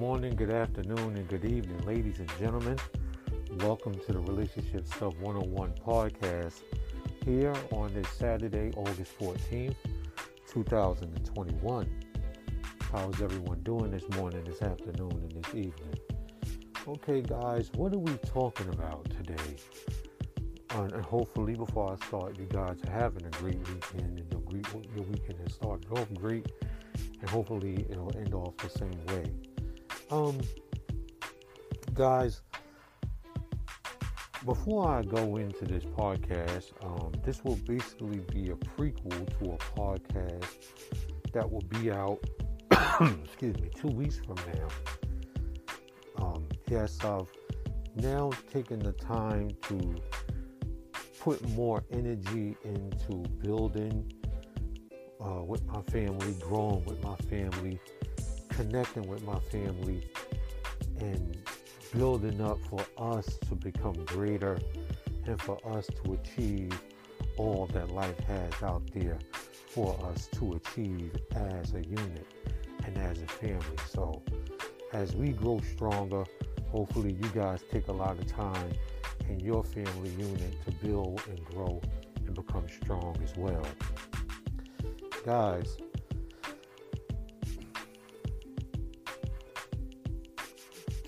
morning, good afternoon, and good evening, ladies and gentlemen. Welcome to the Relationship Stuff 101 podcast here on this Saturday, August 14th, 2021. How's everyone doing this morning, this afternoon, and this evening? Okay, guys, what are we talking about today? And hopefully, before I start, you guys are having a great weekend, and your, your weekend has started off great, and hopefully, it'll end off the same way. Um, guys, before I go into this podcast, um, this will basically be a prequel to a podcast that will be out, excuse me, two weeks from now. Um, yes, I've now taken the time to put more energy into building uh, with my family, growing with my family, connecting with my family and building up for us to become greater and for us to achieve all that life has out there for us to achieve as a unit and as a family. So, as we grow stronger, hopefully, you guys take a lot of time in your family unit to build and grow and become strong as well. Guys,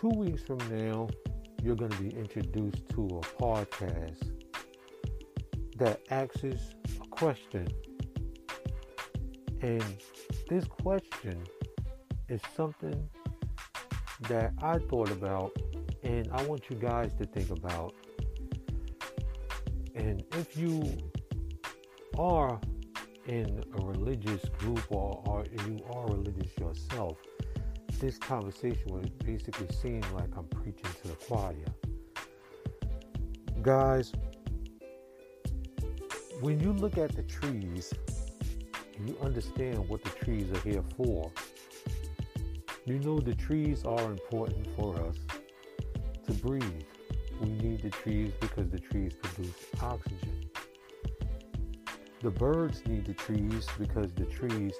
two weeks from now, you're going to be introduced to a podcast that asks a question. And this question is something that I thought about and I want you guys to think about. And if you are in a religious group or, or you are religious yourself, this conversation would basically seem like I'm preaching to the choir. Guys, when you look at the trees and you understand what the trees are here for, you know the trees are important for us to breathe. We need the trees because the trees produce oxygen. The birds need the trees because the trees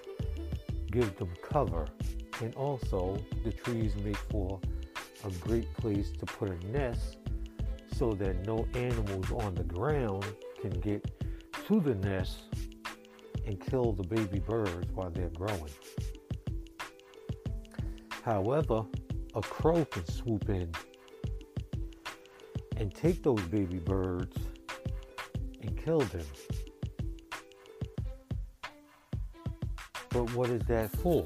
give them cover and also, the trees make for a great place to put a nest so that no animals on the ground can get to the nest and kill the baby birds while they're growing. However, a crow can swoop in and take those baby birds and kill them. But what is that for?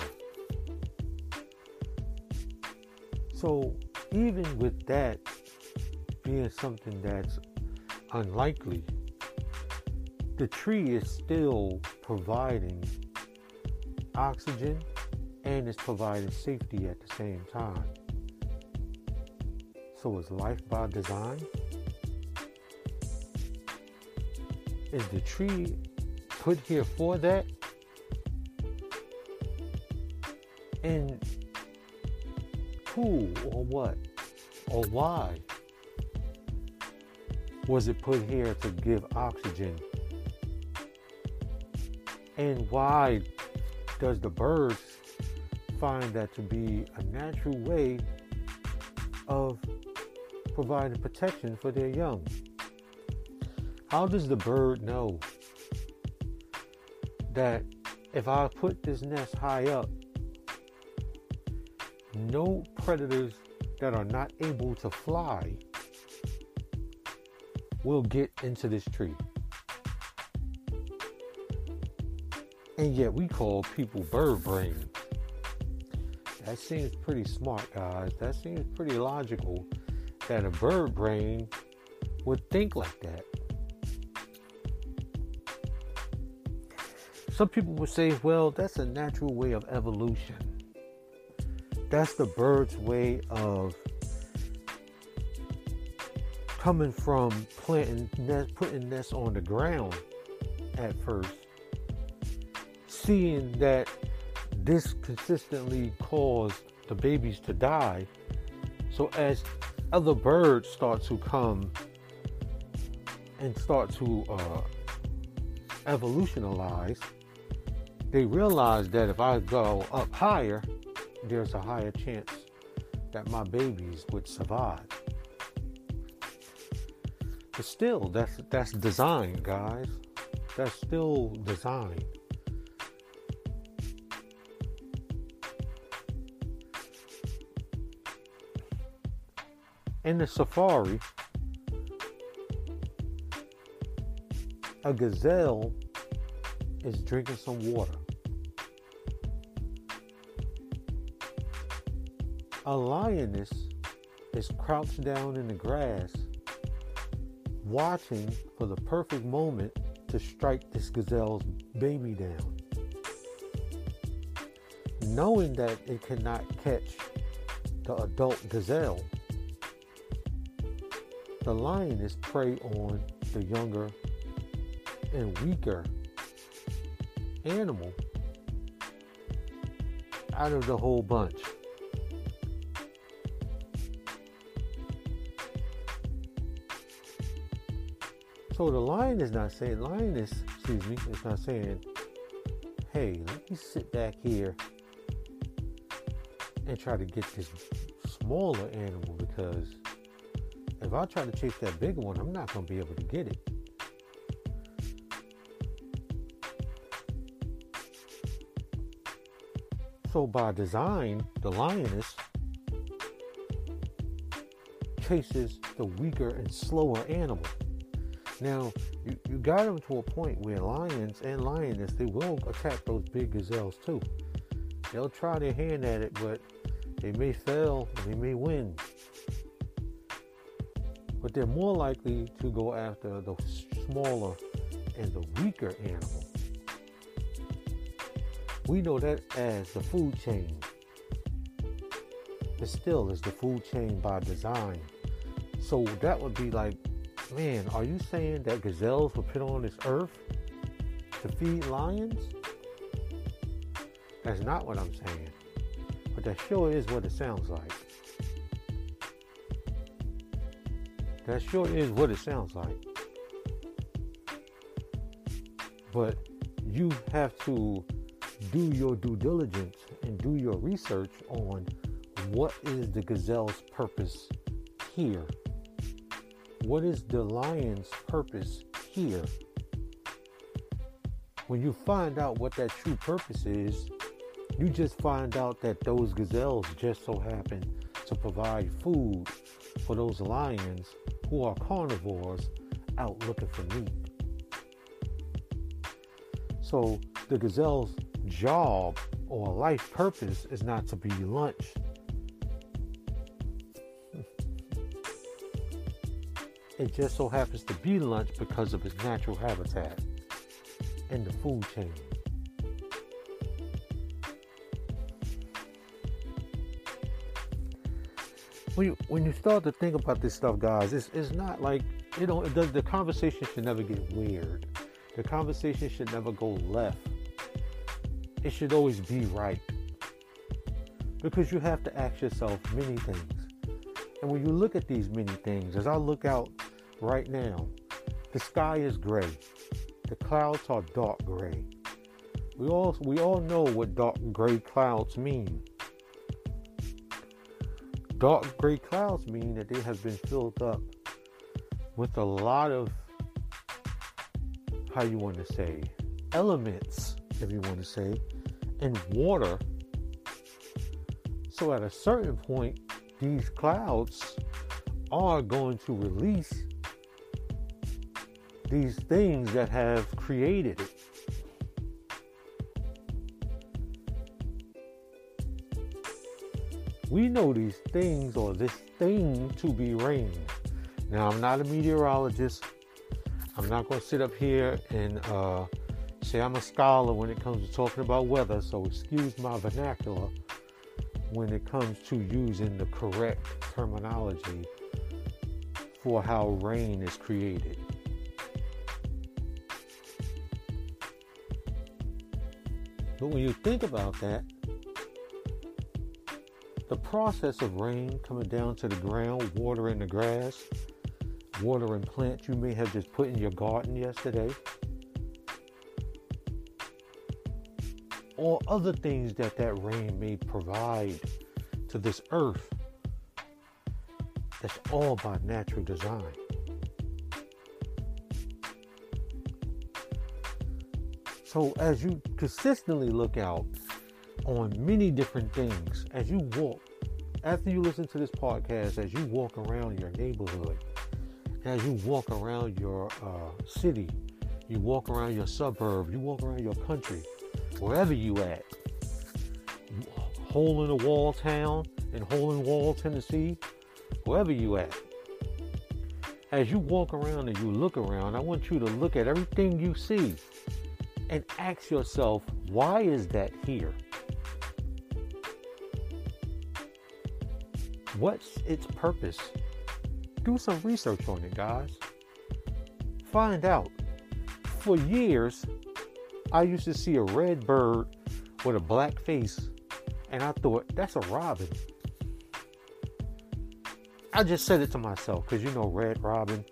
So, even with that being something that's unlikely, the tree is still providing oxygen and it's providing safety at the same time. So, is life by design? Is the tree put here for that? And who or what or why was it put here to give oxygen? And why does the birds find that to be a natural way of providing protection for their young? How does the bird know that if I put this nest high up, no predators that are not able to fly will get into this tree. And yet we call people bird brain. That seems pretty smart, guys. That seems pretty logical that a bird brain would think like that. Some people would say, well, that's a natural way of evolution. That's the bird's way of coming from planting nest, putting nests on the ground at first, seeing that this consistently caused the babies to die. So as other birds start to come and start to uh, evolutionize, they realize that if I go up higher, there's a higher chance that my babies would survive. But still, that's that's design, guys. That's still design. In the safari, a gazelle is drinking some water. A lioness is crouched down in the grass, watching for the perfect moment to strike this gazelle's baby down. Knowing that it cannot catch the adult gazelle, the lioness prey on the younger and weaker animal out of the whole bunch. So the lion is not saying, lioness, excuse me, is not saying, hey, let me sit back here and try to get this smaller animal because if I try to chase that bigger one, I'm not going to be able to get it. So by design, the lioness chases the weaker and slower animal. Now, you, you got them to a point where lions and lioness, they will attack those big gazelles too. They'll try their hand at it, but they may fail they may win. But they're more likely to go after the smaller and the weaker animal. We know that as the food chain. It still is the food chain by design. So that would be like, man, are you saying that gazelles were put on this earth to feed lions? That's not what I'm saying. But that sure is what it sounds like. That sure is what it sounds like. But you have to do your due diligence and do your research on what is the gazelle's purpose here? What is the lion's purpose here? When you find out what that true purpose is, you just find out that those gazelles just so happen to provide food for those lions who are carnivores out looking for meat. So the gazelle's job or life purpose is not to be lunch. It just so happens to be lunch because of its natural habitat and the food chain. When you, when you start to think about this stuff, guys, it's, it's not like you know does, the conversation should never get weird. The conversation should never go left it should always be right. Because you have to ask yourself many things. And when you look at these many things, as I look out right now, the sky is gray. The clouds are dark gray. We all we all know what dark gray clouds mean. Dark gray clouds mean that they have been filled up with a lot of how you want to say elements, if you want to say, and water. So at a certain point, these clouds are going to release these things that have created it. We know these things or this thing to be rain. Now, I'm not a meteorologist. I'm not going to sit up here and uh, say I'm a scholar when it comes to talking about weather, so excuse my vernacular when it comes to using the correct terminology for how rain is created. But when you think about that, the process of rain coming down to the ground, watering the grass, watering plants you may have just put in your garden yesterday, or other things that that rain may provide to this earth. That's all by natural design. So as you consistently look out on many different things, as you walk, after you listen to this podcast, as you walk around your neighborhood, as you walk around your uh, city, you walk around your suburb, you walk around your country, wherever you at, hole in the wall town in hole in wall Tennessee, wherever you at. As you walk around and you look around, I want you to look at everything you see and ask yourself, why is that here? What's its purpose? Do some research on it, guys. Find out. For years, I used to see a red bird with a black face, and I thought, that's a robin. I just said it to myself because you know, red robin,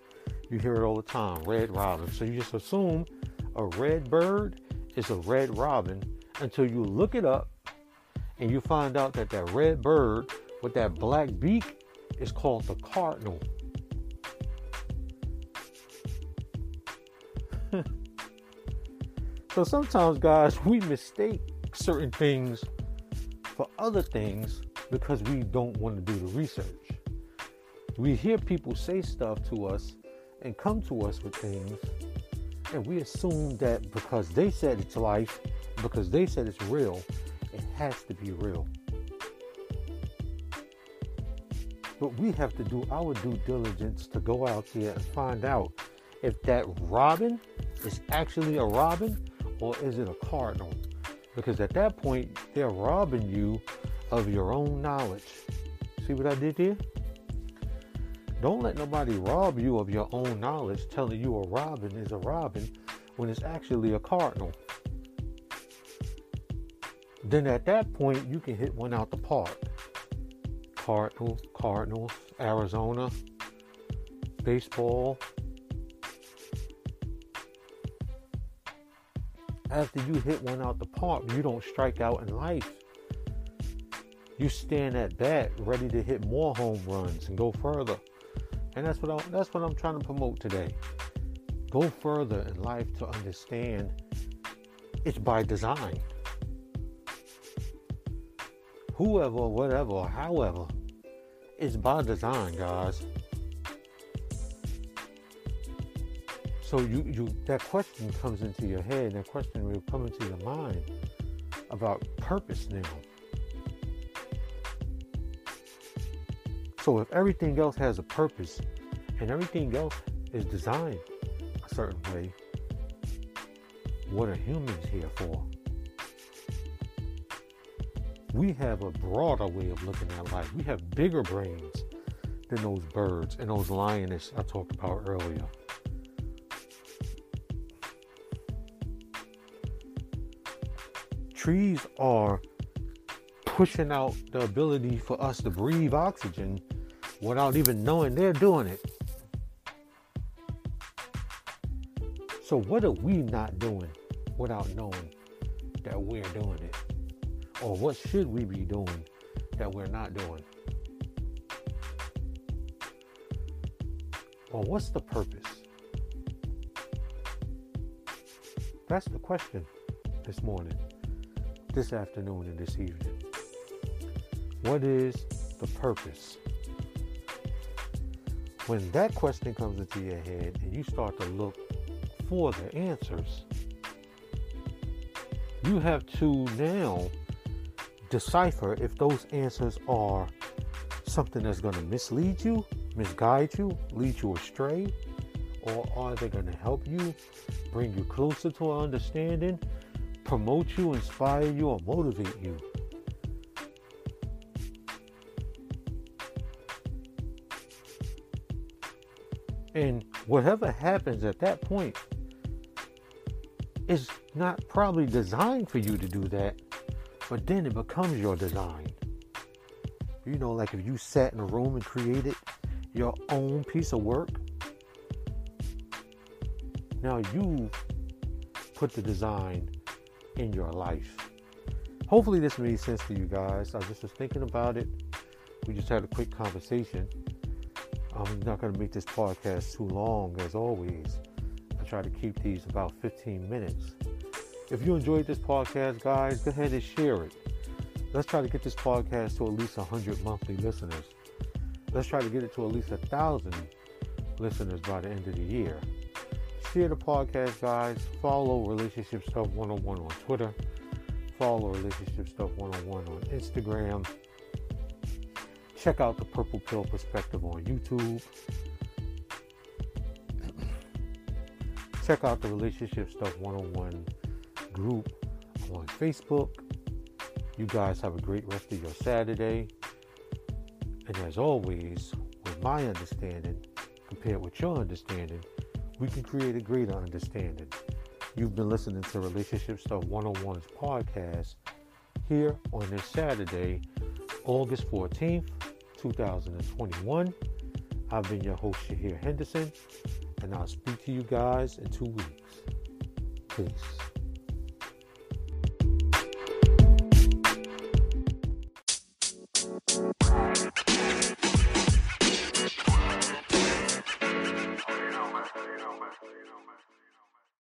you hear it all the time, red robin. So you just assume a red bird is a red robin until you look it up and you find out that that red bird with that black beak is called the cardinal. so sometimes, guys, we mistake certain things for other things because we don't want to do the research. We hear people say stuff to us and come to us with things and we assume that because they said it's life, because they said it's real, it has to be real. But we have to do our due diligence to go out there and find out if that robin is actually a robin or is it a cardinal? Because at that point, they're robbing you of your own knowledge. See what I did there? Don't let nobody rob you of your own knowledge, telling you a robin is a robin when it's actually a cardinal. Then at that point, you can hit one out the park. Cardinals, Cardinals, Arizona, baseball. After you hit one out the park, you don't strike out in life. You stand at bat ready to hit more home runs and go further. And that's what I, that's what I'm trying to promote today. Go further in life to understand it's by design. Whoever, whatever, however, it's by design, guys. So you, you that question comes into your head, that question will come into your mind about purpose now. So if everything else has a purpose and everything else is designed a certain way, what are humans here for? We have a broader way of looking at life. We have bigger brains than those birds and those lioness I talked about earlier. Trees are pushing out the ability for us to breathe oxygen without even knowing they're doing it. So, what are we not doing without knowing that we're doing it? Or what should we be doing that we're not doing? Or what's the purpose? That's the question this morning, this afternoon, and this evening. What is the purpose? When that question comes into your head and you start to look for the answers, you have to now decipher if those answers are something that's going to mislead you, misguide you, lead you astray, or are they going to help you, bring you closer to an understanding, promote you, inspire you, or motivate you? And whatever happens at that point is not probably designed for you to do that, but then it becomes your design. You know, like if you sat in a room and created your own piece of work, now you put the design in your life. Hopefully, this made sense to you guys. I just was thinking about it. We just had a quick conversation I'm not going to make this podcast too long, as always. I try to keep these about 15 minutes. If you enjoyed this podcast, guys, go ahead and share it. Let's try to get this podcast to at least 100 monthly listeners. Let's try to get it to at least a thousand listeners by the end of the year. Share the podcast, guys. Follow Relationship Stuff 101 on Twitter. Follow Relationship Stuff 101 on Instagram. Check out the Purple Pill Perspective on YouTube. Check out the Relationship Stuff 101 group on Facebook. You guys have a great rest of your Saturday. And as always, with my understanding compared with your understanding, we can create a greater understanding. You've been listening to Relationship Stuff 101's podcast here on this Saturday, August 14th, 2021. I've been your host, Shahir Henderson, and I'll speak to you guys in two weeks. Peace.